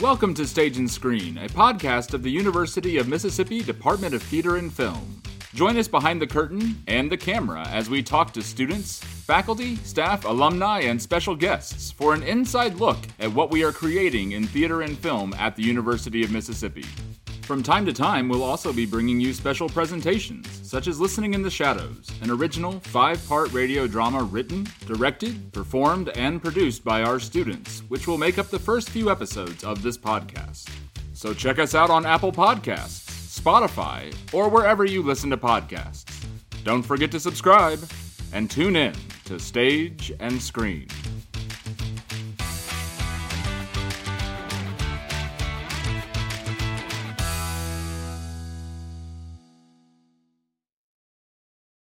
Welcome to Stage and Screen, a podcast of the University of Mississippi Department of Theater and Film. Join us behind the curtain and the camera as we talk to students, faculty, staff, alumni, and special guests for an inside look at what we are creating in theater and film at the University of Mississippi. From time to time, we'll also be bringing you special presentations, such as Listening in the Shadows, an original five part radio drama written, directed, performed, and produced by our students, which will make up the first few episodes of this podcast. So check us out on Apple Podcasts, Spotify, or wherever you listen to podcasts. Don't forget to subscribe and tune in to Stage and Screen.